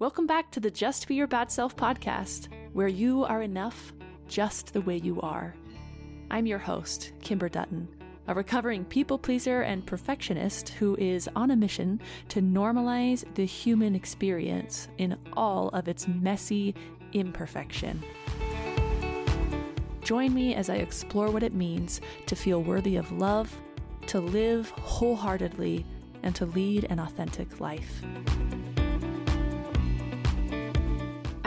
Welcome back to the Just Be Your Bad Self podcast, where you are enough just the way you are. I'm your host, Kimber Dutton, a recovering people pleaser and perfectionist who is on a mission to normalize the human experience in all of its messy imperfection. Join me as I explore what it means to feel worthy of love, to live wholeheartedly, and to lead an authentic life.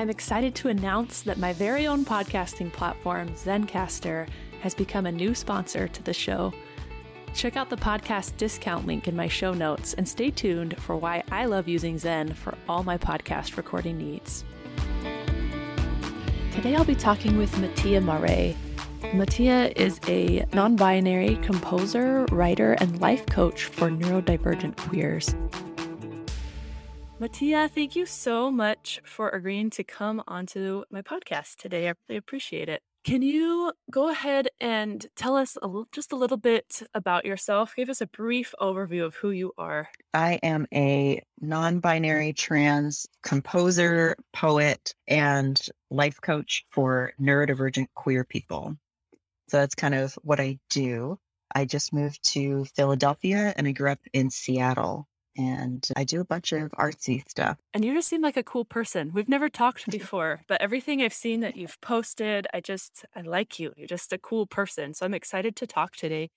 I'm excited to announce that my very own podcasting platform, Zencastr, has become a new sponsor to the show. Check out the podcast discount link in my show notes and stay tuned for why I love using Zen for all my podcast recording needs. Today I'll be talking with Mattia Maurée. Mattia is a non binary composer, writer, and life coach for neurodivergent queers. Mattia, thank you so much for agreeing to come onto my podcast today. I really appreciate it. Can you go ahead and tell us a l- just a little bit about yourself? Give us a brief overview of who you are. I am a non binary trans composer, poet, and life coach for neurodivergent queer people. So that's kind of what I do. I just moved to Philadelphia and I grew up in Seattle and I do a bunch of artsy stuff. And you just seem like a cool person. We've never talked before, but everything I've seen that you've posted, I just, I like you. You're just a cool person. So I'm excited to talk today.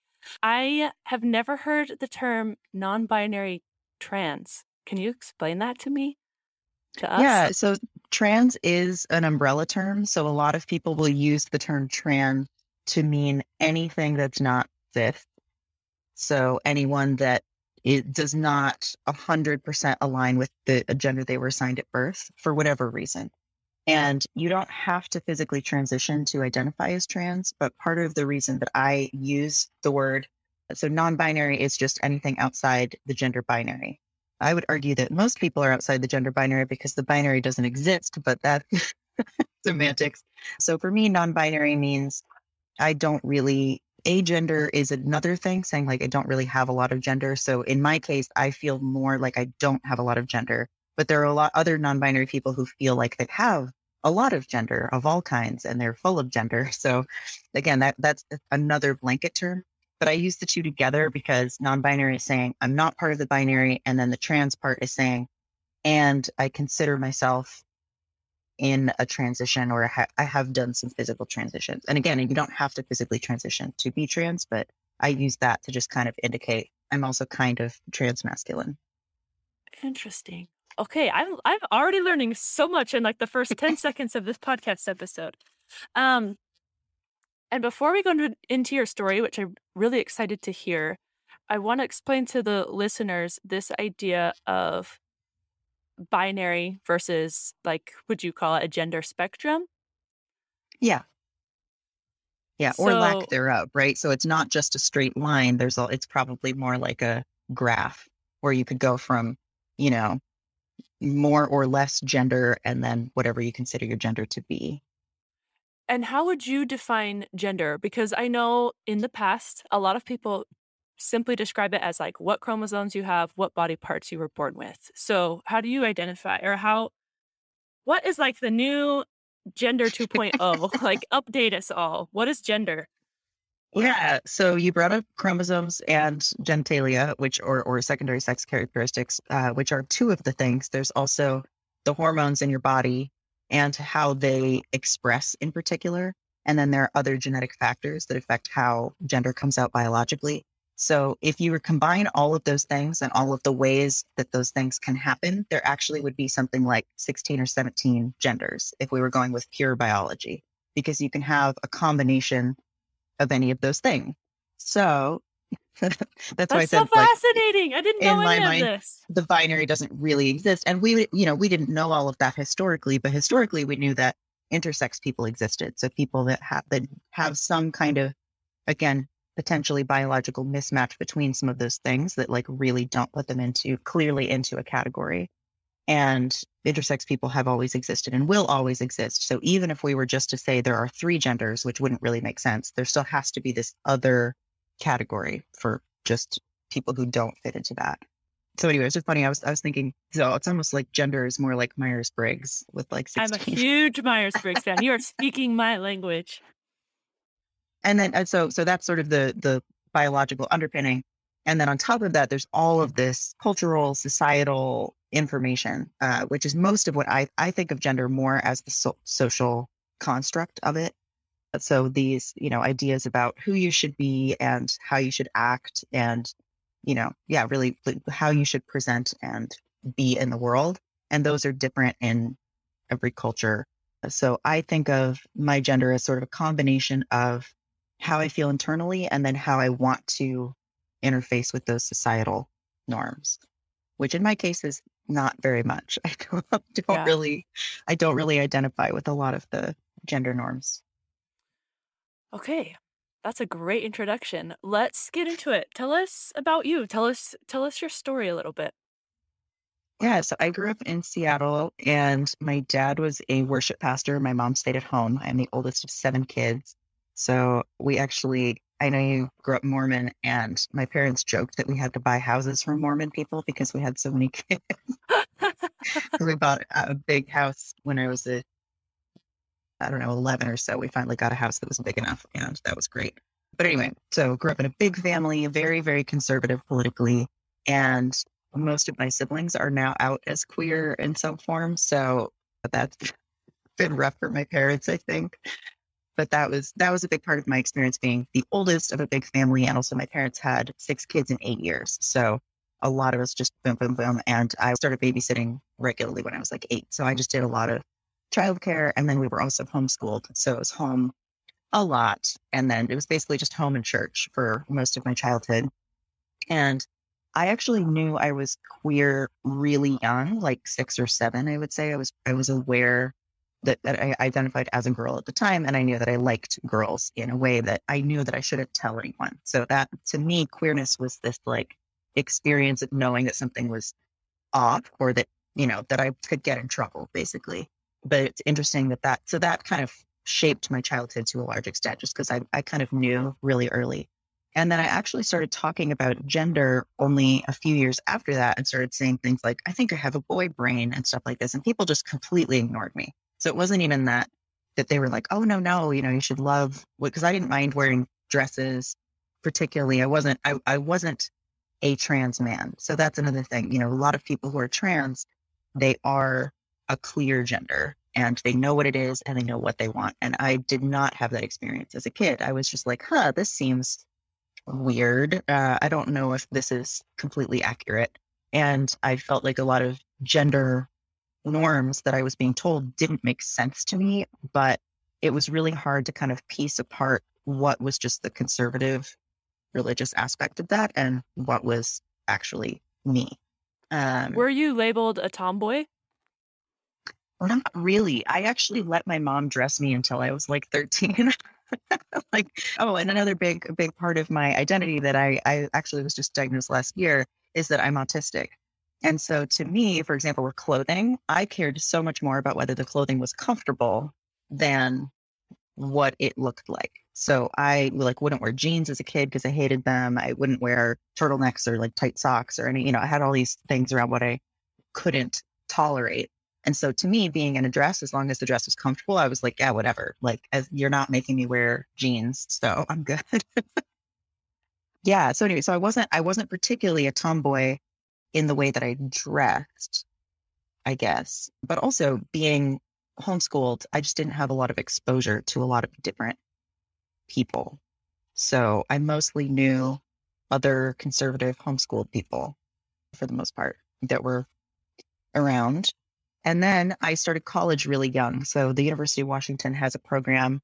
I have never heard the term non binary trans. Can you explain that to me? To us? Yeah, so trans is an umbrella term. So a lot of people will use the term trans to mean anything that's not cis. So anyone that it does not 100% align with the gender they were assigned at birth for whatever reason. And you don't have to physically transition to identify as trans, but part of the reason that I use the word, so non binary is just anything outside the gender binary. I would argue that most people are outside the gender binary because the binary doesn't exist, but that's semantics. So for me, non binary means I don't really agender is another thing, saying like I don't really have a lot of gender. So in my case, I feel more like I don't have a lot of gender. But there are a lot other non-binary people who feel like they have a lot of gender of all kinds and they're full of gender. So again, that that's another blanket term. But I use the two together because non-binary is saying I'm not part of the binary, and then the trans part is saying, and I consider myself in a transition or ha- I have done some physical transitions. And again, you don't have to physically transition to be trans, but I use that to just kind of indicate I'm also kind of trans masculine. Interesting. Okay, I'm I'm already learning so much in like the first 10 seconds of this podcast episode. Um and before we go into, into your story, which I'm really excited to hear, I want to explain to the listeners this idea of binary versus like would you call it a gender spectrum? Yeah. Yeah or so, lack thereof right? So it's not just a straight line there's a it's probably more like a graph where you could go from you know more or less gender and then whatever you consider your gender to be. And how would you define gender? Because i know in the past a lot of people simply describe it as like what chromosomes you have, what body parts you were born with. So, how do you identify or how what is like the new gender 2.0? like update us all. What is gender? Yeah, so you brought up chromosomes and genitalia, which or or secondary sex characteristics, uh, which are two of the things. There's also the hormones in your body and how they express in particular. And then there are other genetic factors that affect how gender comes out biologically. So if you were combine all of those things and all of the ways that those things can happen, there actually would be something like 16 or 17 genders if we were going with pure biology, because you can have a combination of any of those things. So that's, that's why I said, so fascinating. Like, I didn't know any mind, of this. The binary doesn't really exist. And we, you know, we didn't know all of that historically, but historically we knew that intersex people existed. So people that have, that have some kind of, again, potentially biological mismatch between some of those things that like really don't put them into clearly into a category. And intersex people have always existed and will always exist. So even if we were just to say there are three genders, which wouldn't really make sense, there still has to be this other category for just people who don't fit into that. so anyway, it's just funny. I was I was thinking, so it's almost like gender is more like Myers Briggs with like 16. I'm a huge Myers Briggs fan. You are speaking my language. And then and so so that's sort of the the biological underpinning. And then on top of that, there's all of this cultural, societal information, uh, which is most of what I I think of gender more as the so- social construct of it. So these, you know, ideas about who you should be and how you should act and you know, yeah, really how you should present and be in the world. And those are different in every culture. So I think of my gender as sort of a combination of how I feel internally and then how I want to interface with those societal norms, which in my case is not very much. I don't, don't yeah. really, I don't really identify with a lot of the gender norms. Okay. That's a great introduction. Let's get into it. Tell us about you. Tell us tell us your story a little bit. Yeah, so I grew up in Seattle and my dad was a worship pastor. My mom stayed at home. I'm the oldest of seven kids. So we actually I know you grew up Mormon and my parents joked that we had to buy houses from Mormon people because we had so many kids. we bought a big house when I was a I don't know, 11 or so, we finally got a house that was big enough. And that was great. But anyway, so grew up in a big family, very, very conservative politically. And most of my siblings are now out as queer in some form. So that's been rough for my parents, I think. But that was that was a big part of my experience being the oldest of a big family. And also my parents had six kids in eight years. So a lot of us just boom, boom, boom. And I started babysitting regularly when I was like eight. So I just did a lot of childcare. And then we were also homeschooled. So it was home a lot. And then it was basically just home and church for most of my childhood. And I actually knew I was queer really young, like six or seven, I would say. I was I was aware that, that I identified as a girl at the time. And I knew that I liked girls in a way that I knew that I shouldn't tell anyone. So that to me, queerness was this like experience of knowing that something was off or that, you know, that I could get in trouble, basically but it's interesting that that so that kind of shaped my childhood to a large extent just because I, I kind of knew really early and then i actually started talking about gender only a few years after that and started saying things like i think i have a boy brain and stuff like this and people just completely ignored me so it wasn't even that that they were like oh no no you know you should love because i didn't mind wearing dresses particularly i wasn't I, I wasn't a trans man so that's another thing you know a lot of people who are trans they are a clear gender and they know what it is and they know what they want. And I did not have that experience as a kid. I was just like, huh, this seems weird. Uh, I don't know if this is completely accurate. And I felt like a lot of gender norms that I was being told didn't make sense to me, but it was really hard to kind of piece apart what was just the conservative religious aspect of that and what was actually me. Um, Were you labeled a tomboy? Not really. I actually let my mom dress me until I was like 13. like, oh, and another big, big part of my identity that I, I actually was just diagnosed last year is that I'm autistic. And so to me, for example, with clothing, I cared so much more about whether the clothing was comfortable than what it looked like. So I like wouldn't wear jeans as a kid because I hated them. I wouldn't wear turtlenecks or like tight socks or any, you know, I had all these things around what I couldn't tolerate. And so to me, being in a dress, as long as the dress was comfortable, I was like, yeah, whatever. Like, as you're not making me wear jeans, so I'm good. yeah. So anyway, so I wasn't, I wasn't particularly a tomboy in the way that I dressed, I guess, but also being homeschooled, I just didn't have a lot of exposure to a lot of different people. So I mostly knew other conservative homeschooled people for the most part that were around and then I started college really young. So the University of Washington has a program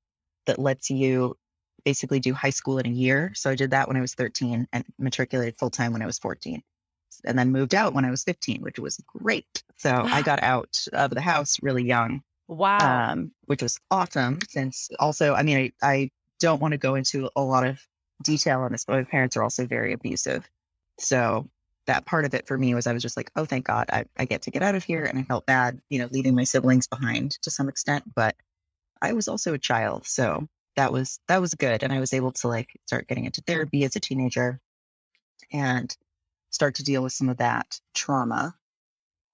that lets you basically do high school in a year. So I did that when I was 13 and matriculated full time when I was 14. And then moved out when I was 15, which was great. So I got out of the house really young. Wow. Um, which was awesome since also, I mean, I, I don't want to go into a lot of detail on this, but my parents are also very abusive. So that part of it for me was I was just like, oh, thank God I, I get to get out of here. And I felt bad, you know, leaving my siblings behind to some extent. But I was also a child. So that was that was good. And I was able to like start getting into therapy as a teenager. And start to deal with some of that trauma.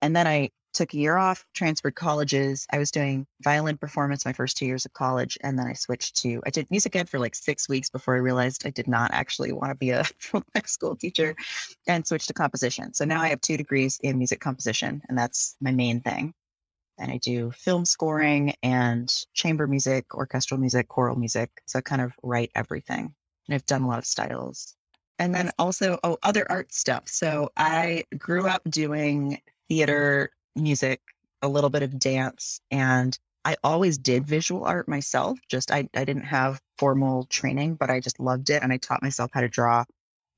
And then I took a year off, transferred colleges. I was doing violin performance my first two years of college. And then I switched to, I did music ed for like six weeks before I realized I did not actually want to be a school teacher and switched to composition. So now I have two degrees in music composition, and that's my main thing. And I do film scoring and chamber music, orchestral music, choral music. So I kind of write everything. And I've done a lot of styles. And then also, oh, other art stuff. So I grew up doing theater, music, a little bit of dance, and I always did visual art myself. Just I, I didn't have formal training, but I just loved it. And I taught myself how to draw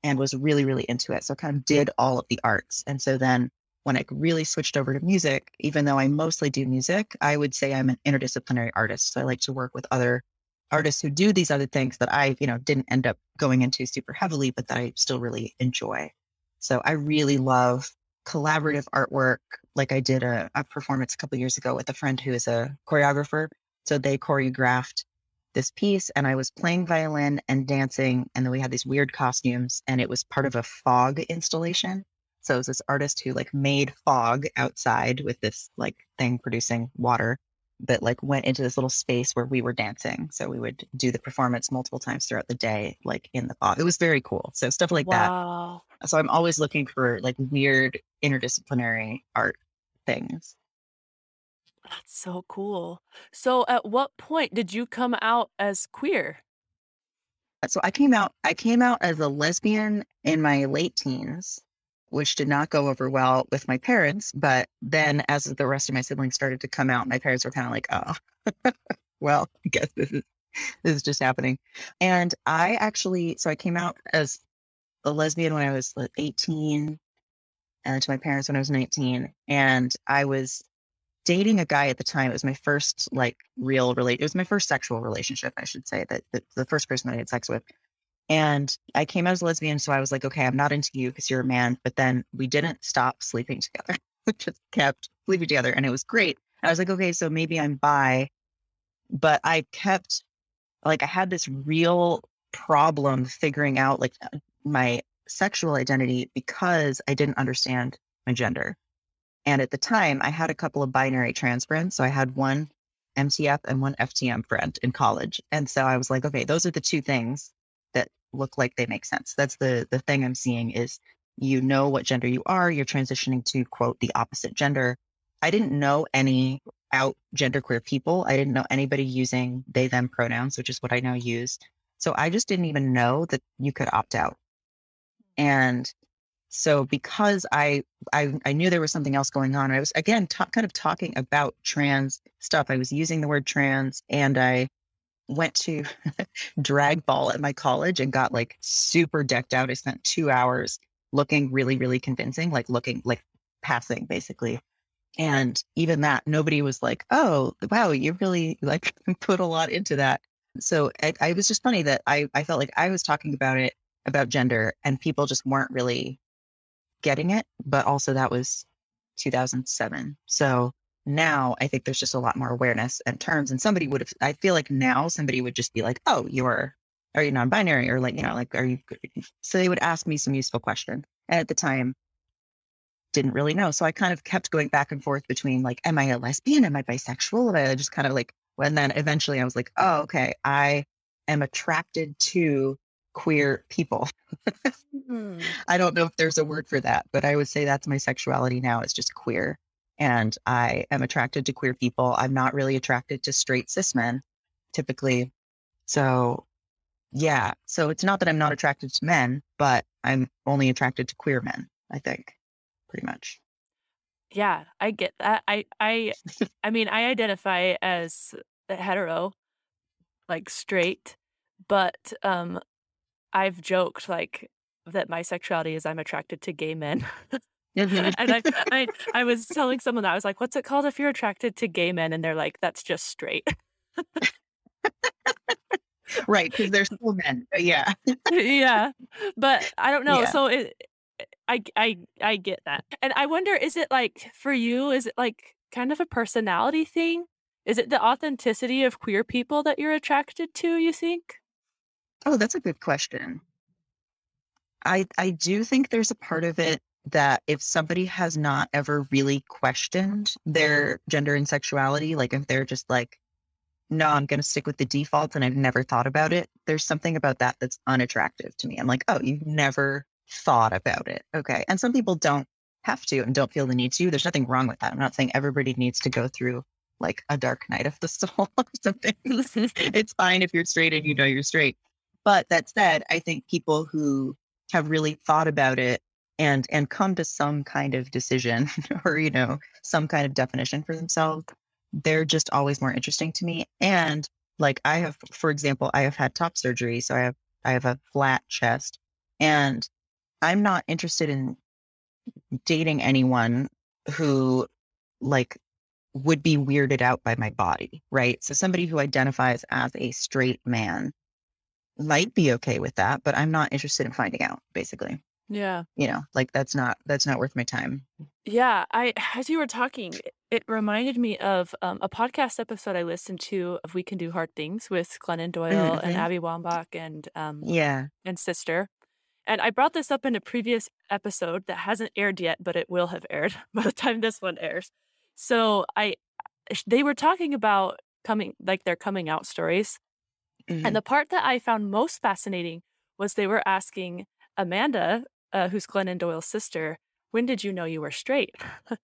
and was really, really into it. So kind of did all of the arts. And so then when I really switched over to music, even though I mostly do music, I would say I'm an interdisciplinary artist. So I like to work with other artists who do these other things that I, you know, didn't end up going into super heavily, but that I still really enjoy. So I really love collaborative artwork. Like I did a, a performance a couple years ago with a friend who is a choreographer. So they choreographed this piece and I was playing violin and dancing. And then we had these weird costumes and it was part of a fog installation. So it was this artist who like made fog outside with this like thing producing water that like went into this little space where we were dancing. So we would do the performance multiple times throughout the day, like in the fog. It was very cool. So stuff like wow. that. So I'm always looking for like weird interdisciplinary art things. That's so cool. So at what point did you come out as queer? Uh, so I came out I came out as a lesbian in my late teens which did not go over well with my parents. But then as the rest of my siblings started to come out, my parents were kind of like, oh, well, I guess this is this is just happening. And I actually, so I came out as a lesbian when I was 18 and to my parents when I was 19. And I was dating a guy at the time. It was my first like real relate. It was my first sexual relationship, I should say, that, that the first person I had sex with. And I came out as a lesbian. So I was like, okay, I'm not into you because you're a man. But then we didn't stop sleeping together. we just kept sleeping together. And it was great. I was like, okay, so maybe I'm bi. But I kept, like, I had this real problem figuring out, like, uh, my sexual identity because I didn't understand my gender. And at the time, I had a couple of binary trans friends. So I had one MTF and one FTM friend in college. And so I was like, okay, those are the two things look like they make sense. That's the the thing I'm seeing is you know what gender you are, you're transitioning to quote the opposite gender. I didn't know any out genderqueer people. I didn't know anybody using they them pronouns, which is what I now use. So I just didn't even know that you could opt out. And so because I I, I knew there was something else going on, I was again kind of talking about trans stuff. I was using the word trans, and I went to drag ball at my college and got like super decked out. I spent two hours looking really, really convincing, like looking like passing basically. And even that, nobody was like, oh, wow, you really like put a lot into that. So I, I was just funny that I, I felt like I was talking about it, about gender, and people just weren't really getting it. But also that was 2007. So now I think there's just a lot more awareness and terms. And somebody would have, I feel like now somebody would just be like, oh, you're, are you non binary? Or like, you know, like, are you, so they would ask me some useful questions. And at the time, didn't really know. So I kind of kept going back and forth between like, am I a lesbian? Am I bisexual? And I just kind of like, and then eventually I was like, oh, okay, I am attracted to queer people. mm. I don't know if there's a word for that, but I would say that's my sexuality now. It's just queer and I am attracted to queer people. I'm not really attracted to straight cis men typically. So, yeah. So it's not that I'm not attracted to men, but I'm only attracted to queer men, I think, pretty much. Yeah, I get that. I I I mean, I identify as hetero, like straight, but um I've joked like that my sexuality is I'm attracted to gay men. Mm-hmm. and I, I, I was telling someone that I was like, "What's it called if you're attracted to gay men?" And they're like, "That's just straight." right, because they're still men. But yeah, yeah, but I don't know. Yeah. So it, eh, I, I, I get that, and I wonder, is it like for you? Is it like kind of a personality thing? Is it the authenticity of queer people that you're attracted to? You think? Oh, that's a good question. I I do think there's a part of it that if somebody has not ever really questioned their gender and sexuality, like if they're just like, no, I'm going to stick with the default and I've never thought about it, there's something about that that's unattractive to me. I'm like, oh, you've never thought about it. Okay. And some people don't have to and don't feel the need to. There's nothing wrong with that. I'm not saying everybody needs to go through like a dark night of the soul or something. it's fine if you're straight and you know you're straight. But that said, I think people who have really thought about it and and come to some kind of decision or you know some kind of definition for themselves they're just always more interesting to me and like i have for example i have had top surgery so i have i have a flat chest and i'm not interested in dating anyone who like would be weirded out by my body right so somebody who identifies as a straight man might be okay with that, but I'm not interested in finding out, basically. Yeah. You know, like that's not that's not worth my time. Yeah, I as you were talking, it reminded me of um, a podcast episode I listened to of We Can Do Hard Things with Glennon Doyle mm-hmm. and Abby Wambach and um yeah and sister. And I brought this up in a previous episode that hasn't aired yet, but it will have aired by the time this one airs. So I they were talking about coming like their coming out stories Mm-hmm. And the part that I found most fascinating was they were asking Amanda, uh, who's Glennon Doyle's sister, when did you know you were straight?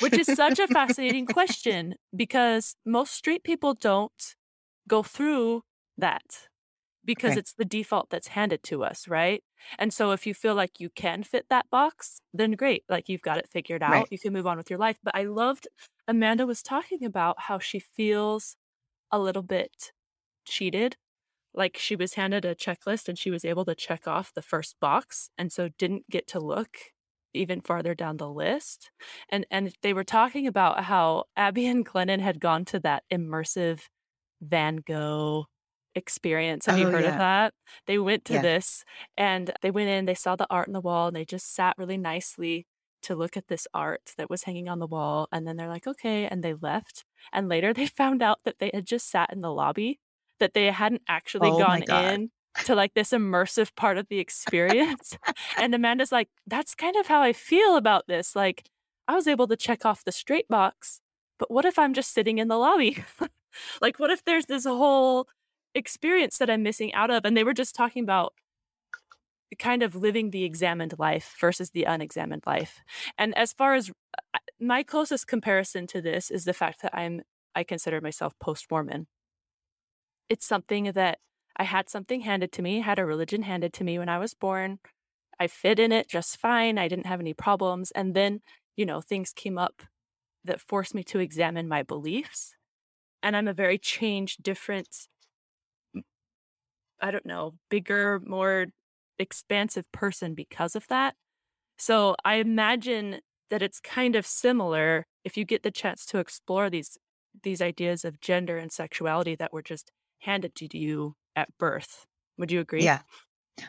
Which is such a fascinating question because most straight people don't go through that because okay. it's the default that's handed to us, right? And so if you feel like you can fit that box, then great, like you've got it figured out. Right. You can move on with your life. But I loved Amanda was talking about how she feels a little bit cheated. Like she was handed a checklist and she was able to check off the first box and so didn't get to look even farther down the list. And and they were talking about how Abby and Glennon had gone to that immersive Van Gogh experience. Have oh, you heard yeah. of that? They went to yeah. this and they went in, they saw the art on the wall and they just sat really nicely to look at this art that was hanging on the wall. And then they're like, okay. And they left. And later they found out that they had just sat in the lobby that they hadn't actually oh gone in to like this immersive part of the experience. and Amanda's like, that's kind of how I feel about this. Like, I was able to check off the straight box, but what if I'm just sitting in the lobby? like, what if there's this whole experience that I'm missing out of? And they were just talking about kind of living the examined life versus the unexamined life. And as far as uh, my closest comparison to this is the fact that I'm I consider myself post-Mormon it's something that I had something handed to me, had a religion handed to me when I was born. I fit in it just fine. I didn't have any problems. And then, you know, things came up that forced me to examine my beliefs. And I'm a very changed, different, I don't know, bigger, more expansive person because of that. So I imagine that it's kind of similar if you get the chance to explore these these ideas of gender and sexuality that were just handed to you at birth. Would you agree? Yeah.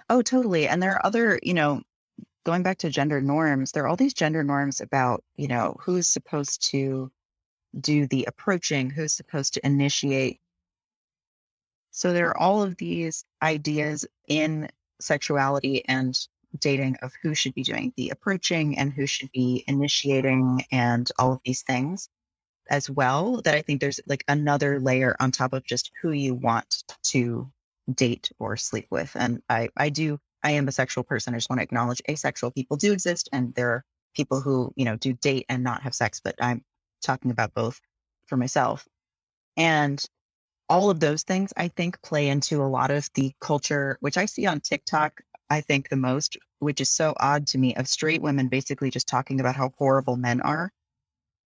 Oh, totally. And there are other, you know, going back to gender norms, there are all these gender norms about, you know, who's supposed to do the approaching, who's supposed to initiate. So there are all of these ideas in sexuality and dating of who should be doing the approaching and who should be initiating and all of these things as well that I think there's like another layer on top of just who you want to date or sleep with. And I, I do, I am a sexual person. I just want to acknowledge asexual people do exist. And there are people who, you know, do date and not have sex, but I'm talking about both for myself. And all of those things, I think, play into a lot of the culture, which I see on TikTok, I think the most, which is so odd to me, of straight women basically just talking about how horrible men are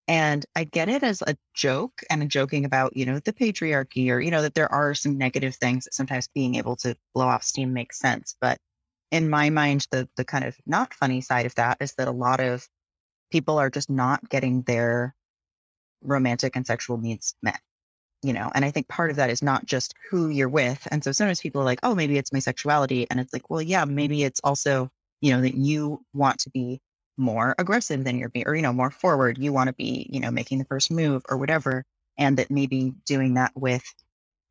and I get it as a joke and joking about, you know, the patriarchy or, you know, that there are some negative things that sometimes being able to blow off steam makes sense. But in my mind, the the kind of not funny side of that is that a lot of people are just not getting their romantic and sexual needs met. You know, and I think part of that is not just who you're with. And so sometimes people are like, oh, maybe it's my sexuality. And it's like, well, yeah, maybe it's also, you know, that you want to be more aggressive than you're being, or, you know, more forward. You want to be, you know, making the first move or whatever. And that maybe doing that with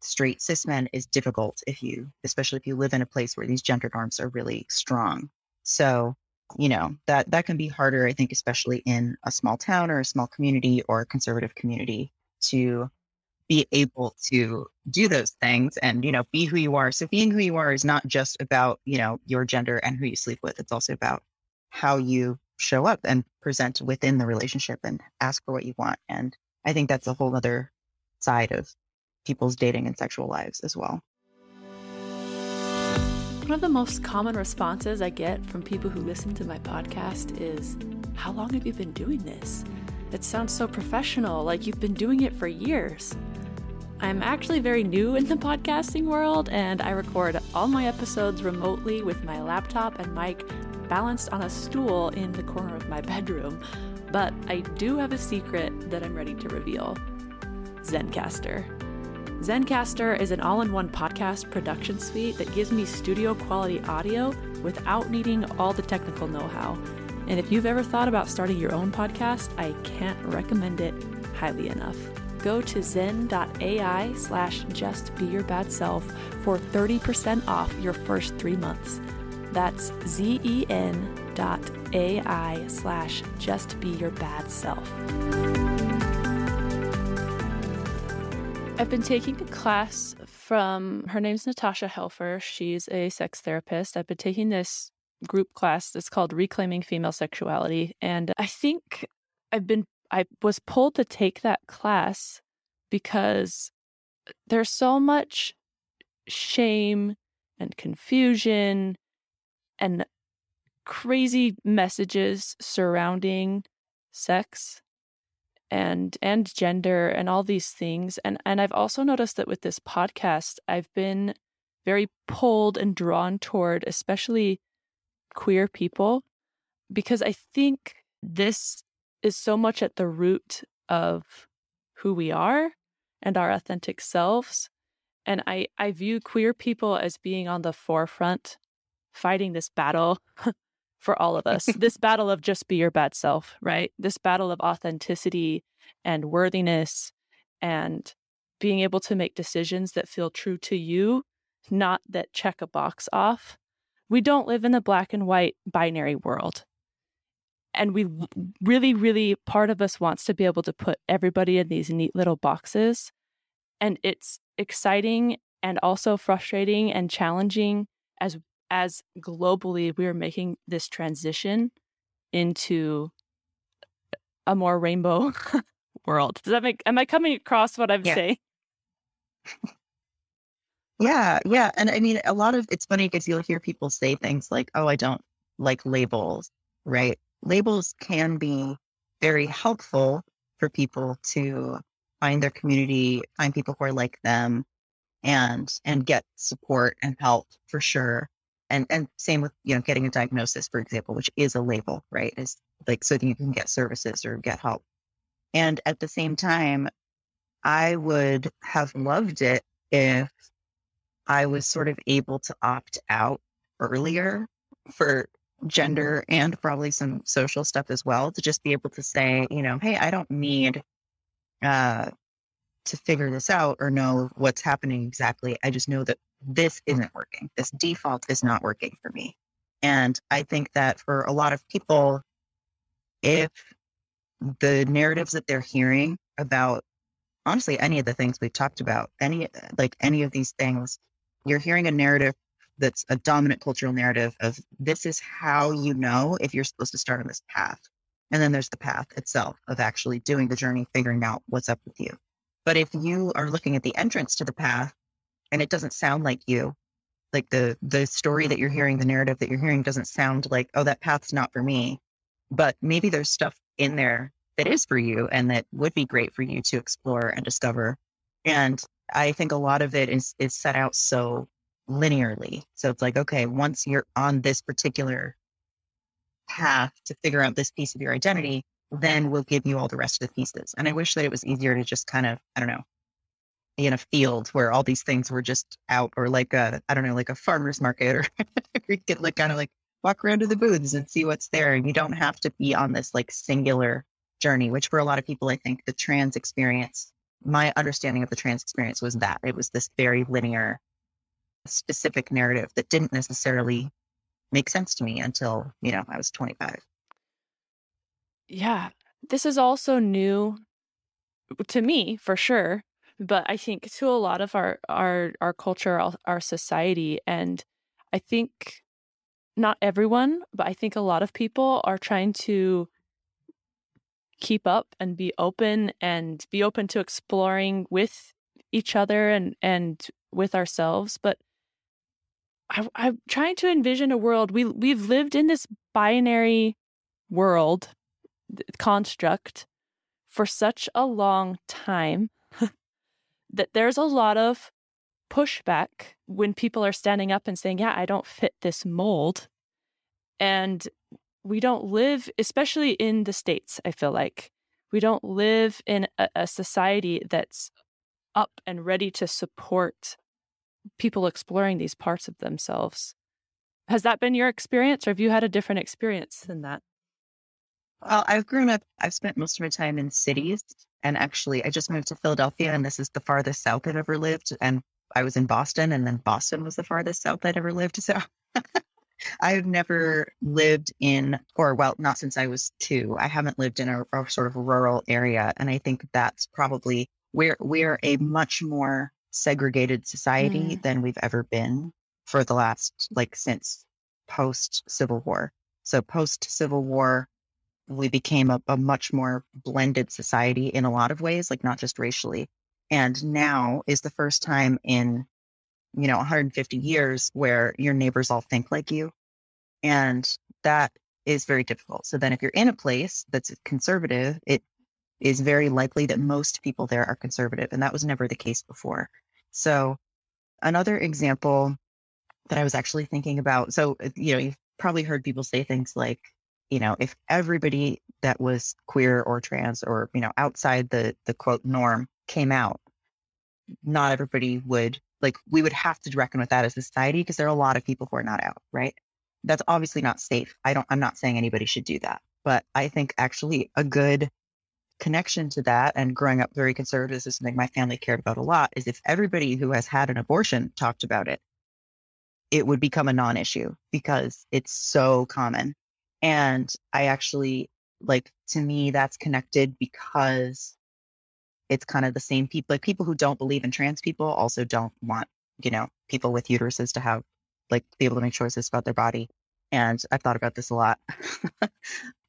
straight cis men is difficult if you, especially if you live in a place where these gender norms are really strong. So, you know, that that can be harder, I think, especially in a small town or a small community or a conservative community to be able to do those things and, you know, be who you are. So being who you are is not just about, you know, your gender and who you sleep with. It's also about how you show up and present within the relationship and ask for what you want. And I think that's a whole other side of people's dating and sexual lives as well. One of the most common responses I get from people who listen to my podcast is, How long have you been doing this? It sounds so professional, like you've been doing it for years. I'm actually very new in the podcasting world, and I record all my episodes remotely with my laptop and mic balanced on a stool in the corner of my bedroom. But I do have a secret that I'm ready to reveal Zencastr. Zencastr is an all in one podcast production suite that gives me studio quality audio without needing all the technical know how. And if you've ever thought about starting your own podcast, I can't recommend it highly enough. Go to zen.ai slash just be your bad self for 30% off your first three months. That's zen dot ai slash just be your bad self. I've been taking a class from her name's Natasha Helfer. She's a sex therapist. I've been taking this group class that's called Reclaiming Female Sexuality. And I think I've been I was pulled to take that class because there's so much shame and confusion and crazy messages surrounding sex and and gender and all these things and and I've also noticed that with this podcast I've been very pulled and drawn toward especially queer people because I think this is so much at the root of who we are and our authentic selves and I I view queer people as being on the forefront fighting this battle for all of us. this battle of just be your bad self, right? This battle of authenticity and worthiness and being able to make decisions that feel true to you, not that check a box off. We don't live in a black and white binary world. And we really, really, part of us wants to be able to put everybody in these neat little boxes. And it's exciting and also frustrating and challenging as as globally we are making this transition into a more rainbow world. Does that make am I coming across what I'm yeah. saying? yeah, yeah. And I mean a lot of it's funny because you'll hear people say things like, Oh, I don't like labels, right? Labels can be very helpful for people to find their community, find people who are like them and and get support and help for sure and and same with you know getting a diagnosis for example which is a label right is like so that you can get services or get help. And at the same time i would have loved it if i was sort of able to opt out earlier for gender and probably some social stuff as well to just be able to say you know hey i don't need uh to figure this out or know what's happening exactly. I just know that this isn't working. This default is not working for me. And I think that for a lot of people, if the narratives that they're hearing about honestly any of the things we've talked about, any like any of these things, you're hearing a narrative that's a dominant cultural narrative of this is how you know if you're supposed to start on this path. And then there's the path itself of actually doing the journey, figuring out what's up with you. But if you are looking at the entrance to the path and it doesn't sound like you. Like the the story that you're mm-hmm. hearing the narrative that you're hearing doesn't sound like oh that path's not for me. But maybe there's stuff in there that is for you and that would be great for you to explore and discover. And i think a lot of it is is set out so linearly. So it's like okay once you're on this particular path to figure out this piece of your identity then we'll give you all the rest of the pieces. And i wish that it was easier to just kind of i don't know in a field where all these things were just out or like a I don't know, like a farmer's market or you could like kind of like walk around to the booths and see what's there. And you don't have to be on this like singular journey, which for a lot of people, I think the trans experience, my understanding of the trans experience was that it was this very linear, specific narrative that didn't necessarily make sense to me until, you know, I was 25. Yeah. This is also new to me for sure, but I think to a lot of our our our culture, our, our society and I think not everyone, but I think a lot of people are trying to keep up and be open and be open to exploring with each other and and with ourselves but I, i'm trying to envision a world we we've lived in this binary world construct for such a long time that there's a lot of pushback when people are standing up and saying yeah i don't fit this mold and we don't live, especially in the States, I feel like we don't live in a, a society that's up and ready to support people exploring these parts of themselves. Has that been your experience, or have you had a different experience than that? Well, I've grown up, I've spent most of my time in cities. And actually, I just moved to Philadelphia, and this is the farthest south I've ever lived. And I was in Boston, and then Boston was the farthest south I'd ever lived. So I've never lived in, or well, not since I was two. I haven't lived in a, a sort of rural area. And I think that's probably where we're a much more segregated society mm. than we've ever been for the last, like, since post Civil War. So, post Civil War, we became a, a much more blended society in a lot of ways, like, not just racially. And now is the first time in you know 150 years where your neighbors all think like you. And that is very difficult. So then if you're in a place that's conservative it is very likely that most people there are conservative and that was never the case before. So another example that i was actually thinking about so uh, you know you've probably heard people say things like you know if everybody that was queer or trans or you know outside the the quote norm came out not everybody would like we would have to reckon with that as a society because there are a lot of people who are not out, right? That's obviously not safe. I don't, I'm not saying anybody should do that, but I think actually a good connection to that and growing up very conservative is something my family cared about a lot is if everybody who has had an abortion talked about it, it would become a non issue because it's so common. And I actually like to me, that's connected because it's kind of the same people like people who don't believe in trans people also don't want you know people with uteruses to have like be able to make choices about their body and i've thought about this a lot.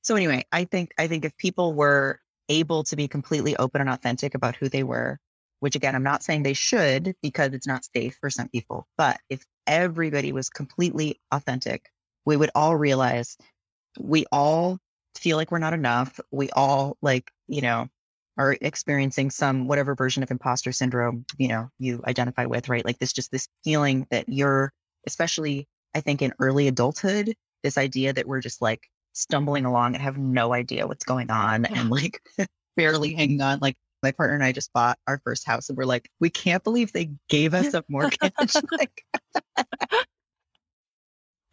So anyway i think i think if people were able to be completely open and authentic about who they were which again i'm not saying they should because it's not safe for some people but if everybody was completely authentic we would all realize we all feel like we're not enough. We all like you know are experiencing some whatever version of imposter syndrome you know you identify with right? Like this just this feeling that you're especially i think in early adulthood this idea that we're just like stumbling along and have no idea what's going on and like barely hanging on. Like my partner and i just bought our first house and we're like we can't believe they gave us a mortgage. Like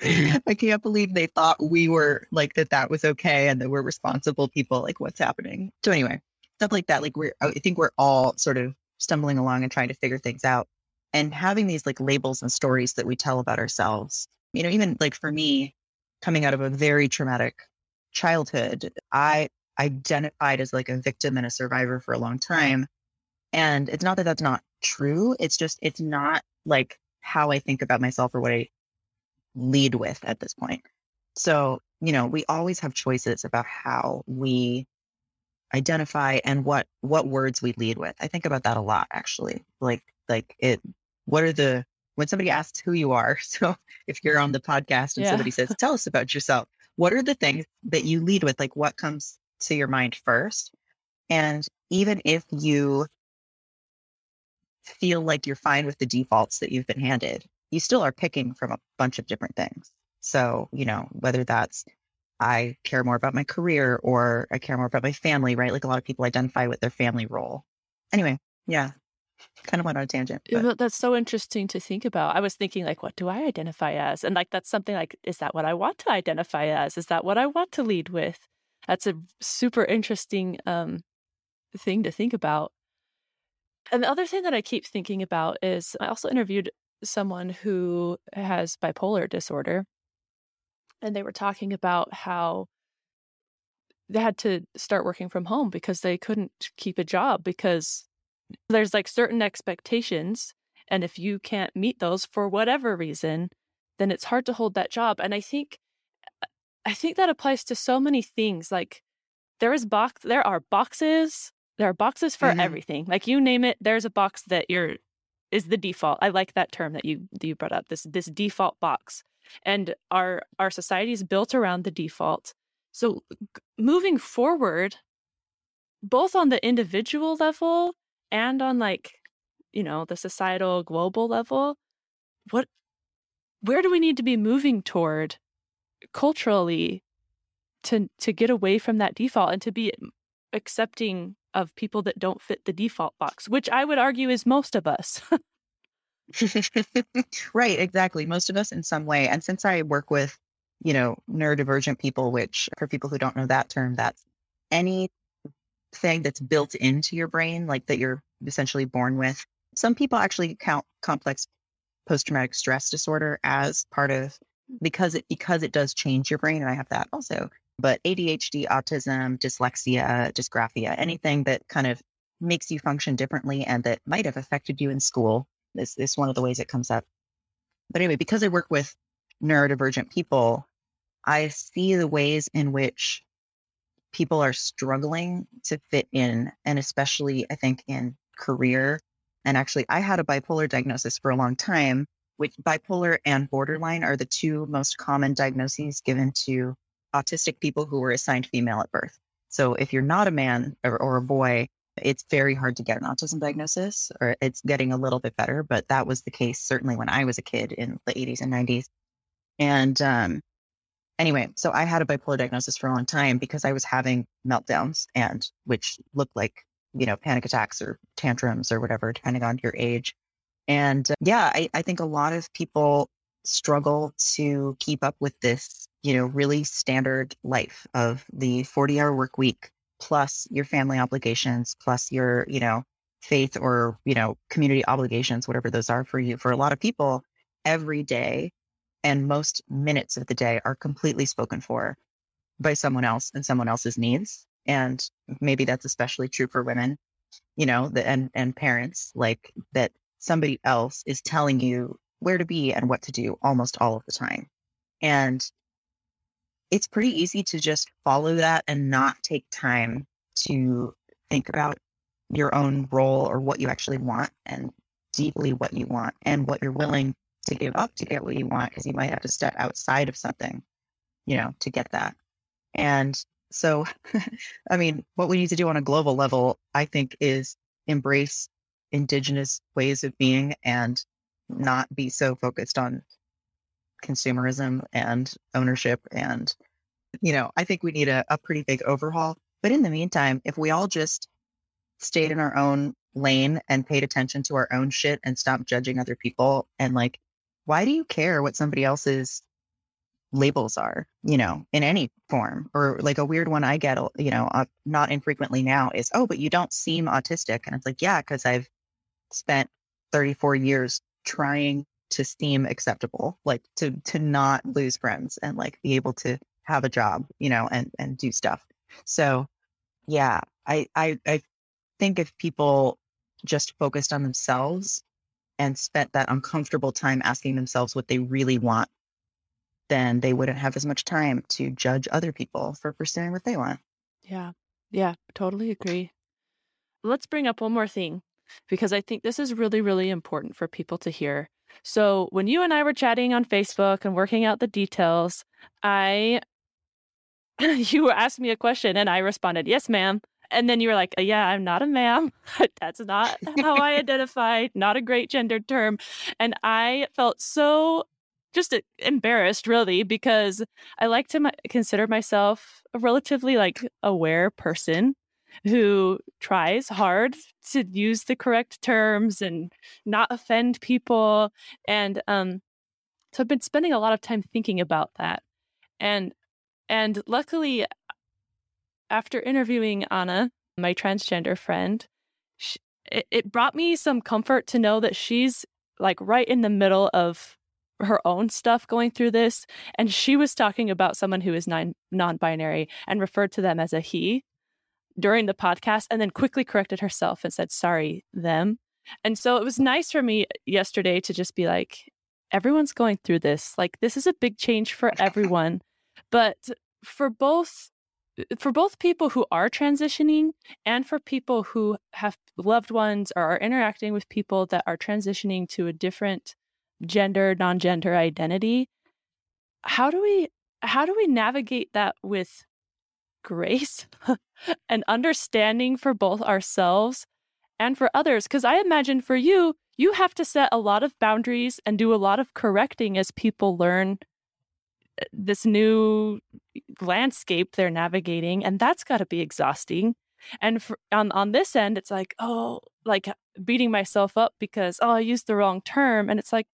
I can't believe they thought we were like that that was okay and that we're responsible people. Like, what's happening? So, anyway, stuff like that. Like we're, I think we're all sort of stumbling along and trying to figure things out and having these like labels and stories that we tell about ourselves. You know, even like for me, coming out of a very traumatic childhood, I identified as like a victim and a survivor for a long time. And it's not that that's not true. It's just, it's not like how I think about myself or what I lead with at this point. So, you know, we always have choices about how we identify and what what words we lead with. I think about that a lot actually. Like like it what are the when somebody asks who you are, so if you're on mm-hmm. the podcast and yeah. somebody says, Tell us about yourself, what are the things that you lead with? Like what comes to your mind first? And even if you feel like you're fine with the defaults that you've been handed, you still are picking from a bunch of different things. So, you know, whether that's I care more about my career or I care more about my family, right? Like a lot of people identify with their family role. Anyway, yeah, kind of went on a tangent. But. That's so interesting to think about. I was thinking, like, what do I identify as? And like, that's something like, is that what I want to identify as? Is that what I want to lead with? That's a super interesting um, thing to think about. And the other thing that I keep thinking about is I also interviewed someone who has bipolar disorder and they were talking about how they had to start working from home because they couldn't keep a job because there's like certain expectations and if you can't meet those for whatever reason then it's hard to hold that job and i think i think that applies to so many things like there is box there are boxes there are boxes for mm-hmm. everything like you name it there's a box that you're is the default. I like that term that you that you brought up this this default box. And our our society is built around the default. So moving forward both on the individual level and on like you know the societal global level what where do we need to be moving toward culturally to to get away from that default and to be accepting of people that don't fit the default box which i would argue is most of us right exactly most of us in some way and since i work with you know neurodivergent people which for people who don't know that term that's any thing that's built into your brain like that you're essentially born with some people actually count complex post traumatic stress disorder as part of because it because it does change your brain and I have that also. But ADHD, autism, dyslexia, dysgraphia, anything that kind of makes you function differently and that might have affected you in school is, is one of the ways it comes up. But anyway, because I work with neurodivergent people, I see the ways in which people are struggling to fit in, and especially I think in career and actually, I had a bipolar diagnosis for a long time, which bipolar and borderline are the two most common diagnoses given to autistic people who were assigned female at birth. So if you're not a man or, or a boy, it's very hard to get an autism diagnosis, or it's getting a little bit better. But that was the case certainly when I was a kid in the 80s and 90s. And um, anyway, so I had a bipolar diagnosis for a long time because I was having meltdowns and which looked like you know, panic attacks or tantrums or whatever, depending on your age. And uh, yeah, I, I think a lot of people struggle to keep up with this, you know, really standard life of the 40 hour work week plus your family obligations, plus your, you know, faith or, you know, community obligations, whatever those are for you. For a lot of people, every day and most minutes of the day are completely spoken for by someone else and someone else's needs and maybe that's especially true for women you know the, and and parents like that somebody else is telling you where to be and what to do almost all of the time and it's pretty easy to just follow that and not take time to think about your own role or what you actually want and deeply what you want and what you're willing to give up to get what you want because you might have to step outside of something you know to get that. And so, I mean, what we need to do on a global level, I think, is embrace indigenous ways of being and not be so focused on consumerism and ownership. And, you know, I think we need a, a pretty big overhaul. But in the meantime, if we all just stayed in our own lane and paid attention to our own shit and stopped judging other people and like, why do you care what somebody else's labels are, you know, in any form. Or like a weird one I get, you know, uh, not infrequently now is, oh, but you don't seem autistic. And it's like, yeah, because I've spent 34 years trying to seem acceptable, like to to not mm. lose friends and like be able to have a job, you know, and and do stuff. So, yeah, I I I think if people just focused on themselves and spent that uncomfortable time asking themselves what they really want then they wouldn't have as much time to judge other people for pursuing what they want. Yeah. Yeah, totally agree. Let's bring up one more thing because I think this is really, really important for people to hear. So, when you and I were chatting on Facebook and working out the details, I, you asked me a question and I responded, yes, ma'am. And then you were like, yeah, I'm not a ma'am. That's not how I identify, not a great gendered term. And I felt so just embarrassed really because I like to consider myself a relatively like aware person who tries hard to use the correct terms and not offend people and um so I've been spending a lot of time thinking about that and and luckily after interviewing Anna my transgender friend she, it, it brought me some comfort to know that she's like right in the middle of her own stuff going through this and she was talking about someone who is non non-binary and referred to them as a he during the podcast and then quickly corrected herself and said sorry them. And so it was nice for me yesterday to just be like everyone's going through this. Like this is a big change for everyone. But for both for both people who are transitioning and for people who have loved ones or are interacting with people that are transitioning to a different gender non-gender identity how do we how do we navigate that with grace and understanding for both ourselves and for others because i imagine for you you have to set a lot of boundaries and do a lot of correcting as people learn uh, this new landscape they're navigating and that's got to be exhausting. And for, on on this end it's like oh like beating myself up because oh i used the wrong term and it's like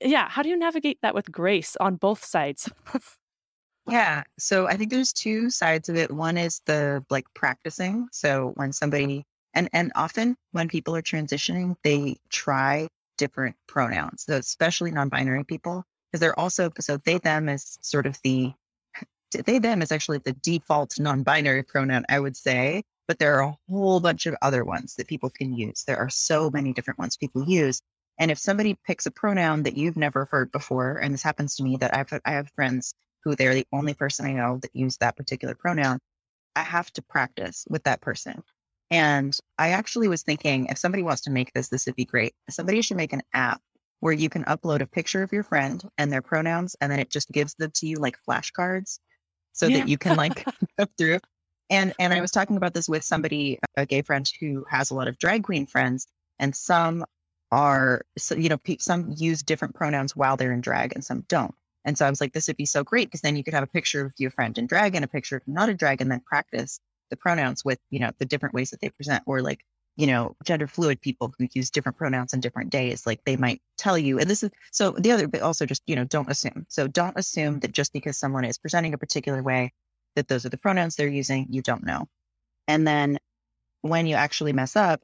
yeah how do you navigate that with grace on both sides yeah so i think there's two sides of it. One is the like practicing so when somebody and and often when people are transitioning they try different pronouns so especially non-binary people because they're also so they them is sort of the they them is actually the default non-binary pronoun i would say but there are a whole bunch of other ones that people can use. There are so many different ones people use and if somebody picks a pronoun that you've never heard before and this happens to me that i've i have friends who they're the only person i know that use that particular pronoun i have to practice with that person and i actually was thinking if somebody wants to make this this would be great somebody should make an app where you can upload a picture of your friend and their pronouns and then it just gives them to you like flashcards so yeah. that you can like go through. And and I was talking about this with somebody, a gay friend who has a lot of drag queen friends, and some are so you know some use different pronouns while they're in drag and some don't. And so I was like, this would be so great because then you could have a picture of your friend in drag and a picture of not a drag, and then practice the pronouns with you know the different ways that they present, or like you know, gender fluid people who use different pronouns on different days, like they might tell you. And this is so the other, but also just, you know, don't assume. So don't assume that just because someone is presenting a particular way, that those are the pronouns they're using. You don't know. And then when you actually mess up,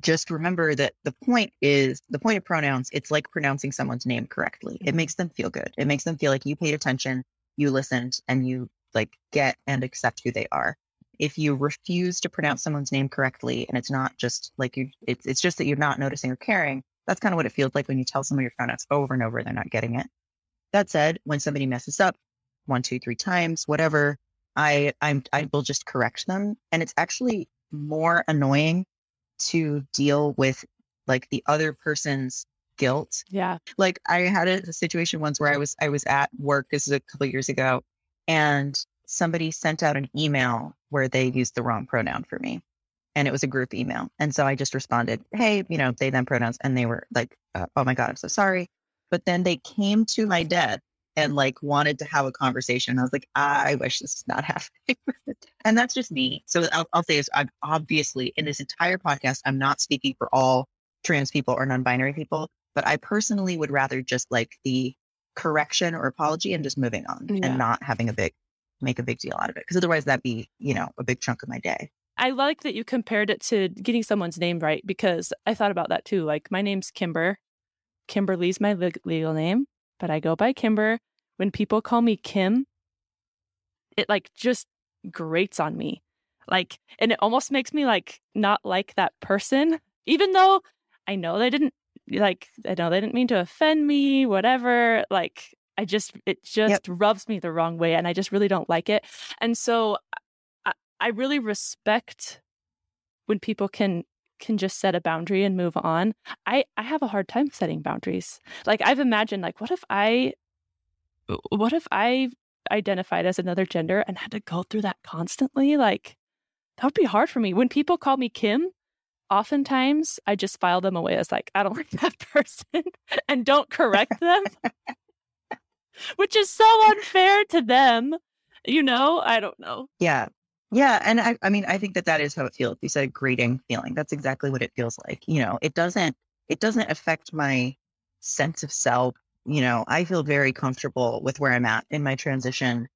just remember that the point is the point of pronouns, it's like pronouncing someone's name correctly. It mm-hmm. makes them feel good. It makes them feel like you paid attention, you listened, and you like get and accept who they are if you refuse to pronounce someone's name correctly and it's not just like you it's, it's just that you're not noticing or caring that's kind of what it feels like when you tell someone your pronouns over and over they're not getting it that said when somebody messes up one two three times whatever i i'm i will just correct them and it's actually more annoying to deal with like the other person's guilt yeah like i had a, a situation once where i was i was at work this is a couple years ago and somebody sent out an email where they used the wrong pronoun for me. And it was a group email. And so I just responded, hey, you know, they, them pronouns. And they were like, uh, oh my God, I'm so sorry. But then they came to my desk and like wanted to have a conversation. I was like, I wish this is not happening. and that's just me. So I'll, I'll say is I'm obviously in this entire podcast, I'm not speaking for all trans people or non-binary people, but I personally would rather just like the correction or apology and just moving on yeah. and not having a big make a big deal out of it because otherwise that'd be, you know, a big chunk of my day. I like that you compared it to getting someone's name right because I thought about that too. Like my name's Kimber. Kimberly's my legal name, but I go by Kimber. When people call me Kim, it like just grates on me. Like, and it almost makes me like not like that person, even though I know they didn't like, I know they didn't mean to offend me, whatever. Like, I just it just yep. rubs me the wrong way and I just really don't like it. And so I, I really respect when people can can just set a boundary and move on. I I have a hard time setting boundaries. Like I've imagined like what if I uh, what if I identified as another gender and had to go through that constantly? Like that would be hard for me. When people call me Kim, oftentimes I just file them away as like I don't like that person and don't correct them which is so unfair to them. You know, I don't know. Yeah. Yeah. And I, I mean, I think that that is how it feels. You said grating feeling. That's exactly what it feels like. You know, it doesn't, it doesn't affect my sense of self. You know, I feel very comfortable with where I'm at in my transition.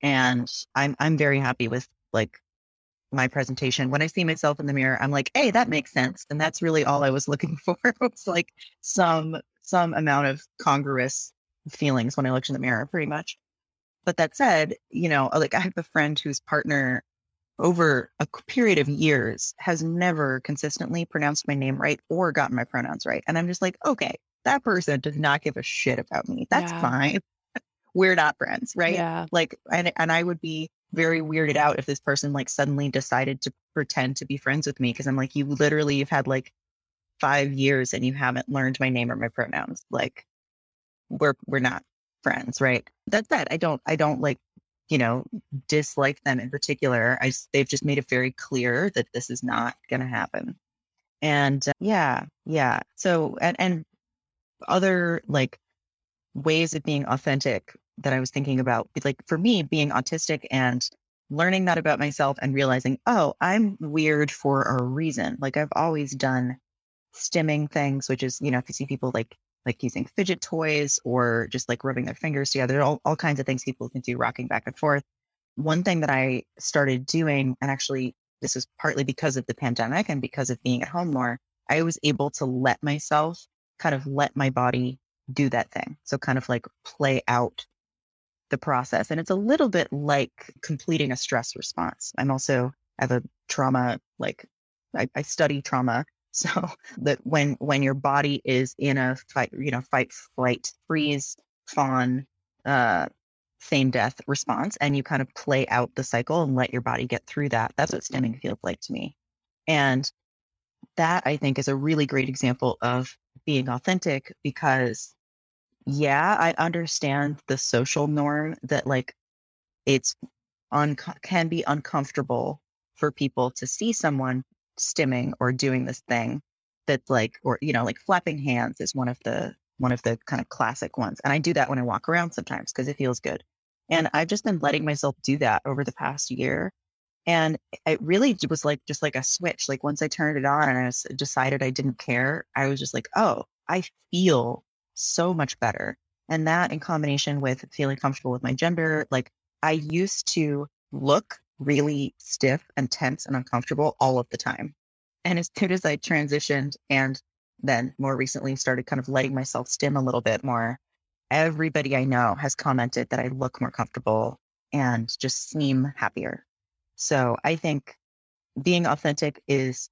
And I'm, I'm very happy with like my presentation. When I see myself in the mirror, I'm like, hey, that makes sense. And that's really all I was looking for. it's like some some amount of congruous feelings when I looked in the mirror, pretty much. But that said, you know, like I have a friend whose partner over a period of years has never consistently pronounced my name right or gotten my pronouns right. And I'm just like, okay, that person does not give a shit about me. That's Yeah. fine. We're not friends, right? Yeah. Like, and, and I would be very weirded out if this person like suddenly decided to pretend to be friends with me because I'm like, you literally you've had like five years and you haven't learned my name or my pronouns. Like, we're we're not friends, right? That's that. I don't I don't like you know dislike them in particular. I, they've just made it very clear that this is not going to happen. And uh, yeah, yeah. So and and other like ways of being authentic that I was thinking about, like for me, being autistic and learning that about myself and realizing, oh, I'm weird for a reason. Like I've always done stimming things, which is, you know, if you see people like like using fidget toys or just like rubbing their fingers together, all, all kinds of things people can do rocking back and forth. One thing that I started doing, and actually this was partly because of the pandemic and because of being at home more, I was able to let myself kind of let my body do that thing. So kind of like play out the process. And it's a little bit like completing a stress response. I'm also I have a trauma, like I, I study trauma. So that when when your body is in a fight, you know, fight, flight, freeze, fawn, uh, feign death response, and you kind of play out the cycle and let your body get through that. That's what stimming feels like to me. And that I think is a really great example of being authentic because yeah, I understand the social norm that like it's un- can be uncomfortable for people to see someone stimming or doing this thing that's like or you know like flapping hands is one of the one of the kind of classic ones and i do that when i walk around sometimes because it feels good and i've just been letting myself do that over the past year and it really was like just like a switch like once i turned it on and i decided i didn't care i was just like oh i feel so much better and that in combination with feeling comfortable with my gender like i used to look really stiff and tense and uncomfortable all of the time. And as soon as I transitioned and then more recently started kind of letting myself stim a little bit more, everybody I know has commented that I look more comfortable and just seem happier. So I think being authentic is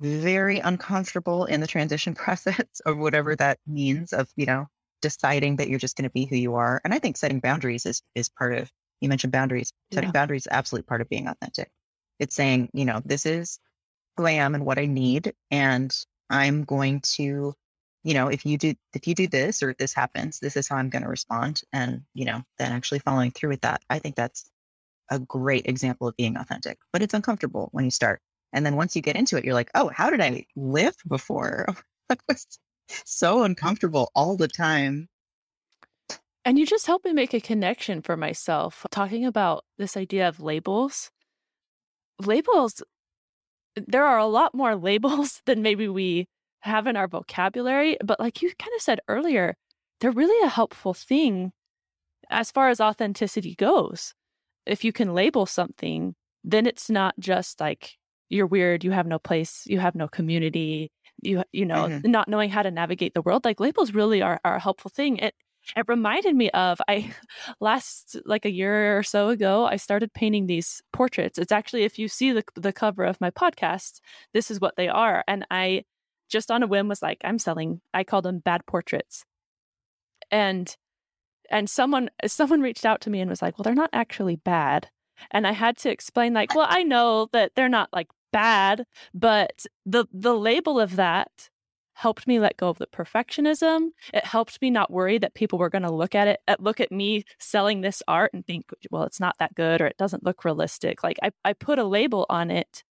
very uncomfortable in the transition process of whatever that means of, you know, deciding that you're just going to be who you are. And I think setting boundaries is is part of you mentioned boundaries. Setting Yeah. boundaries is absolutely part of being authentic. It's saying, you know, this is who I am and what I need. And I'm going to, you know, if you do if you do this or if this happens, this is how I'm going to respond. And, you know, then actually following through with that. I think that's a great example of being authentic. But it's uncomfortable when you start. And then once you get into it, you're like, oh, how did I live before? I was so uncomfortable all the time. And you just helped me make a connection for myself. Talking about this idea of labels. Labels, there are a lot more labels than maybe we have in our vocabulary. But like you kind of said earlier, they're really a helpful thing as far as authenticity goes. If you can label something, then it's not just like you're weird, you have no place, you have no community, you you know, Mhm. not knowing how to navigate the world. Like labels really are, are a helpful thing. It it reminded me of I last like a year or so ago, I started painting these portraits. It's actually if you see the the cover of my podcast, this is what they are. And I just on a whim was like, I'm selling. I call them bad portraits. And and someone someone reached out to me and was like, "Well, they're not actually bad." And I had to explain like, "Well, I know that they're not like bad, but the the label of that helped me let go of the perfectionism. It helped me not worry that people were going to look at it, look at me selling this art and think, well, it's not that good or it doesn't look realistic. Like I, I put a label on it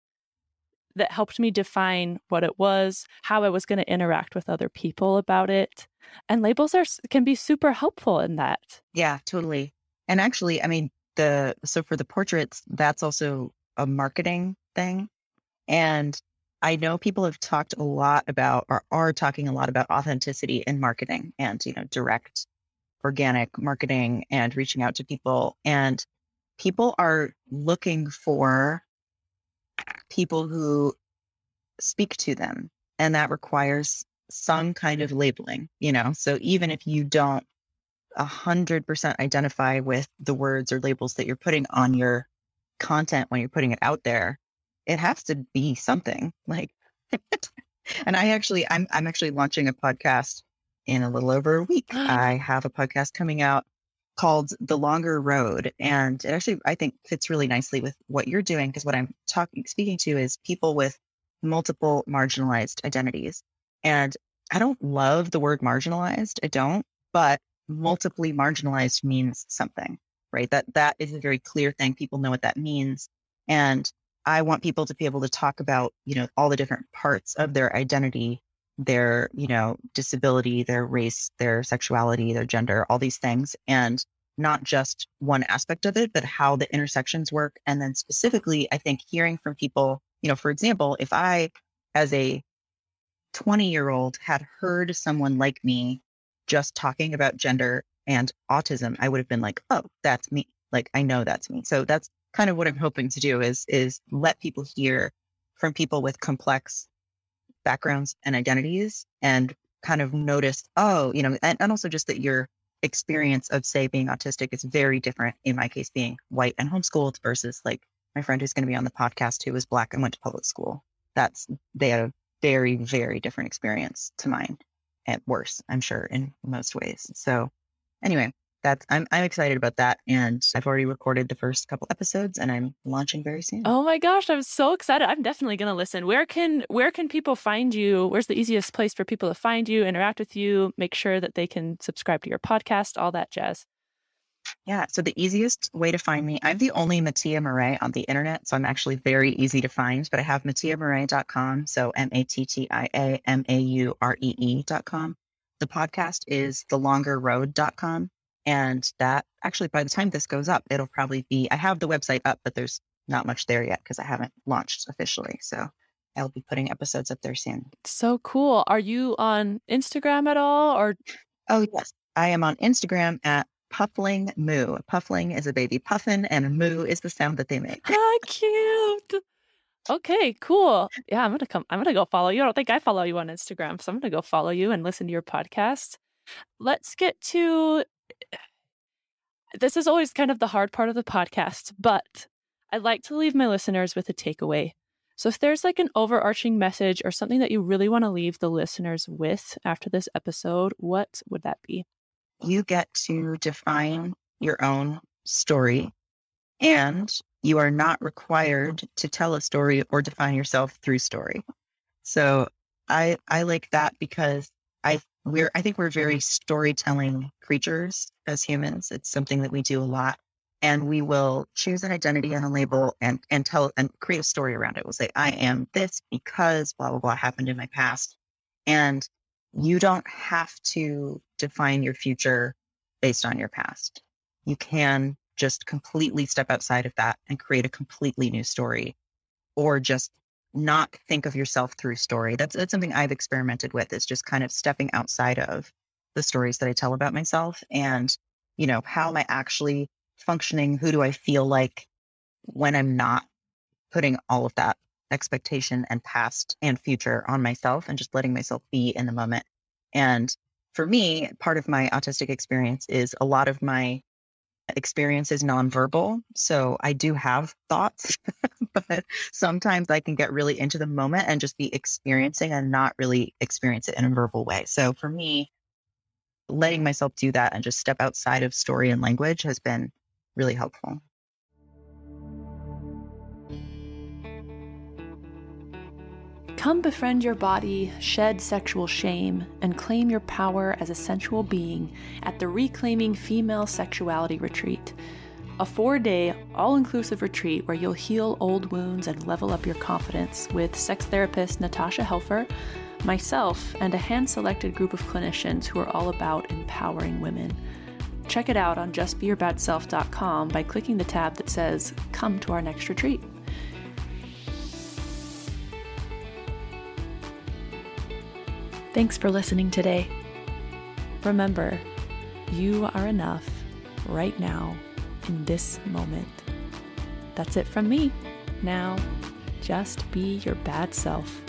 that helped me define what it was, how I was going to interact with other people about it. And labels are can be super helpful in that. Yeah, totally. And actually, I mean, the so for the portraits, that's also a marketing thing. And I know people have talked a lot about or are talking a lot about authenticity in marketing and, you know, direct organic marketing and reaching out to people. And people are looking for people who speak to them. And that requires some kind of labeling, you know? So even if you don't a hundred percent identify with the words or labels that you're putting on your content when you're putting it out there, it has to be something like and I actually I'm I'm actually launching a podcast in a little over a week. I have a podcast coming out called The Longer Road. And it actually, I think, fits really nicely with what you're doing because what I'm talking, speaking to is people with multiple marginalized identities. And I don't love the word marginalized. I don't, but multiply marginalized means something, right? That that is a very clear thing. People know what that means. And I want people to be able to talk about, you know, all the different parts of their identity, their, you know, disability, their race, their sexuality, their gender, all these things. And not just one aspect of it, but how the intersections work. And then specifically, I think hearing from people, you know, for example, if I, as a 20 year old, had heard someone like me just talking about gender and autism, I would have been like, oh, that's me. Like, I know that's me. So that's kind of what I'm hoping to do is, is let people hear from people with complex backgrounds and identities and kind of notice, oh, you know, and, and also just that your experience of, say, being autistic is very different. In my case, being white and homeschooled versus like my friend who's going to be on the podcast who was black and went to public school. That's, they had a very, very different experience to mine at worse, I'm sure, in most ways. So, anyway, that's I'm I'm excited about that, and I've already recorded the first couple episodes, and I'm launching very soon. Oh my gosh, I'm so excited! I'm definitely gonna listen. Where can where can people find you? Where's the easiest place for people to find you, interact with you, make sure that they can subscribe to your podcast, all that jazz? Yeah. So the easiest way to find me, I'm the only Mattia Maurée on the internet. So I'm actually very easy to find, but I have mattiamauree.com. So M A T T I A M A U R E E.com. The podcast is thelongerroad.com. And that actually, by the time this goes up, it'll probably be, I have the website up, but there's not much there yet because I haven't launched officially. So I'll be putting episodes up there soon. So cool. Are you on Instagram at all or? Oh, yes. I am on Instagram at Puffling Moo. Puffling is a baby puffin, and moo is the sound that they make. Ah, cute. Okay, cool. Yeah, I'm gonna come. I'm gonna go follow you. I don't think I follow you on Instagram, so I'm gonna go follow you and listen to your podcast. Let's get to. This is always kind of the hard part of the podcast, but I like to leave my listeners with a takeaway. So, if there's like an overarching message or something that you really want to leave the listeners with after this episode, what would that be? you get to define your own story and you are not required to tell a story or define yourself through story. So I I like that because I we're I think we're very mm-hmm. storytelling creatures as humans. It's something that we do a lot. And we will choose an identity and a label and and tell and create a story around it. We'll say, I am this because blah blah blah happened in my past. And you don't have to define your future based on your past. You can just completely step outside of that and create a completely new story or just not think of yourself through story. That's, that's something I've experimented with is just kind of stepping outside of the stories that I tell about myself and, you know, how am I actually functioning? Who do I feel like when I'm not putting all of that expectation and past and future on myself and just letting myself be in the moment. And for me, part of my autistic experience is a lot of my experience is nonverbal. So I do have thoughts, but sometimes I can get really into the moment and just be experiencing and not really experience it in a verbal way. So for me, letting myself do that and just step outside of story and language has been really helpful. Come befriend your body, shed sexual shame, and claim your power as a sensual being at the Reclaiming Female Sexuality Retreat. A four day, all inclusive retreat where you'll heal old wounds and level up your confidence with sex therapist Natasha Helfer, myself, and a hand selected group of clinicians who are all about empowering women. Check it out on justbeyourbadself.com by clicking the tab that says Come to our next retreat. Thanks for listening today. Remember, you are enough right now in this moment. That's it from me. Now, just be your bad self.